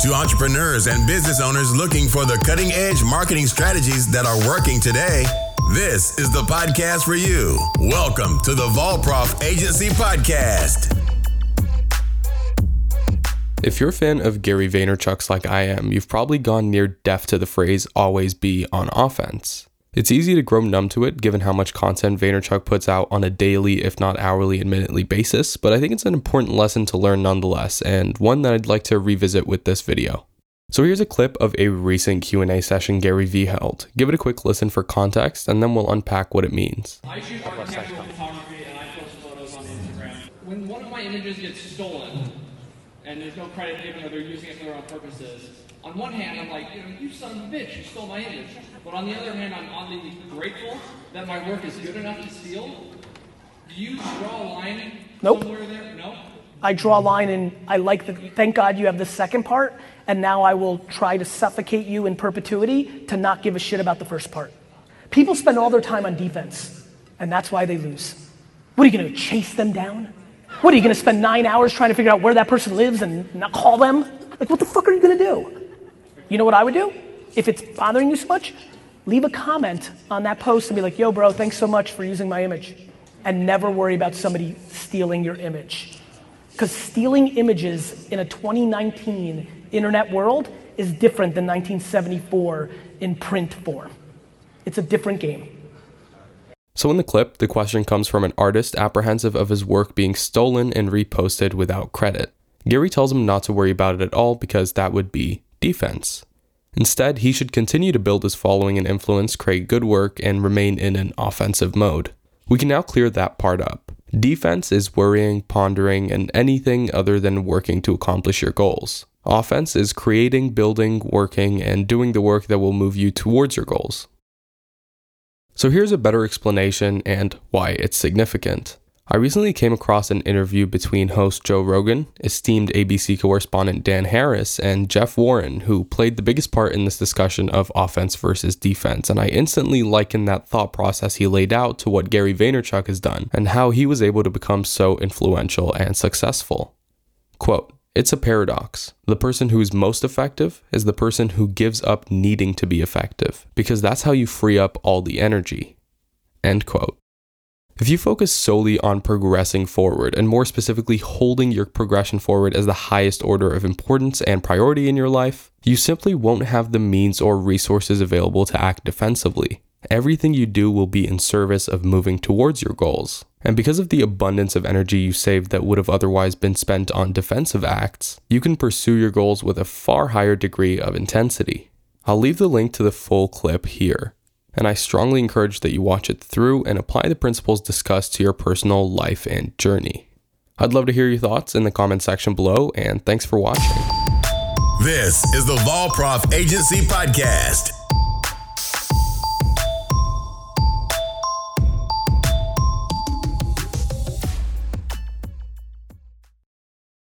to entrepreneurs and business owners looking for the cutting edge marketing strategies that are working today, this is the podcast for you. Welcome to the Volprof Agency Podcast. If you're a fan of Gary Vaynerchuk's like I am, you've probably gone near deaf to the phrase always be on offense. It's easy to grow numb to it given how much content Vaynerchuk puts out on a daily, if not hourly, admittedly basis, but I think it's an important lesson to learn nonetheless, and one that I'd like to revisit with this video. So here's a clip of a recent Q&A session Gary Vee held. Give it a quick listen for context, and then we'll unpack what it means. I shoot architectural photography and I post photos on Instagram. When one of my images gets stolen, and there's no credit given or they're using it for their own purposes, on one hand, I'm like, you know, you son of a bitch, you stole my image. But on the other hand, I'm oddly grateful that my work is good enough to steal. Do you draw a line Nope. somewhere there? No? I draw a line and I like the, thank God you have the second part, and now I will try to suffocate you in perpetuity to not give a shit about the first part. People spend all their time on defense, and that's why they lose. What are you gonna do, chase them down? What are you gonna spend nine hours trying to figure out where that person lives and not call them? Like, what the fuck are you gonna do? You know what I would do? If it's bothering you so much, leave a comment on that post and be like, yo, bro, thanks so much for using my image. And never worry about somebody stealing your image. Because stealing images in a 2019 internet world is different than 1974 in print form. It's a different game. So in the clip, the question comes from an artist apprehensive of his work being stolen and reposted without credit. Gary tells him not to worry about it at all because that would be defense. Instead, he should continue to build his following and influence, create good work, and remain in an offensive mode. We can now clear that part up. Defense is worrying, pondering, and anything other than working to accomplish your goals. Offense is creating, building, working, and doing the work that will move you towards your goals. So here's a better explanation and why it's significant. I recently came across an interview between host Joe Rogan, esteemed ABC correspondent Dan Harris, and Jeff Warren, who played the biggest part in this discussion of offense versus defense. And I instantly likened that thought process he laid out to what Gary Vaynerchuk has done and how he was able to become so influential and successful. Quote, it's a paradox. The person who is most effective is the person who gives up needing to be effective, because that's how you free up all the energy. End quote. If you focus solely on progressing forward, and more specifically holding your progression forward as the highest order of importance and priority in your life, you simply won't have the means or resources available to act defensively. Everything you do will be in service of moving towards your goals. And because of the abundance of energy you save that would have otherwise been spent on defensive acts, you can pursue your goals with a far higher degree of intensity. I'll leave the link to the full clip here and I strongly encourage that you watch it through and apply the principles discussed to your personal life and journey. I'd love to hear your thoughts in the comment section below, and thanks for watching. This is the Volprof Agency Podcast.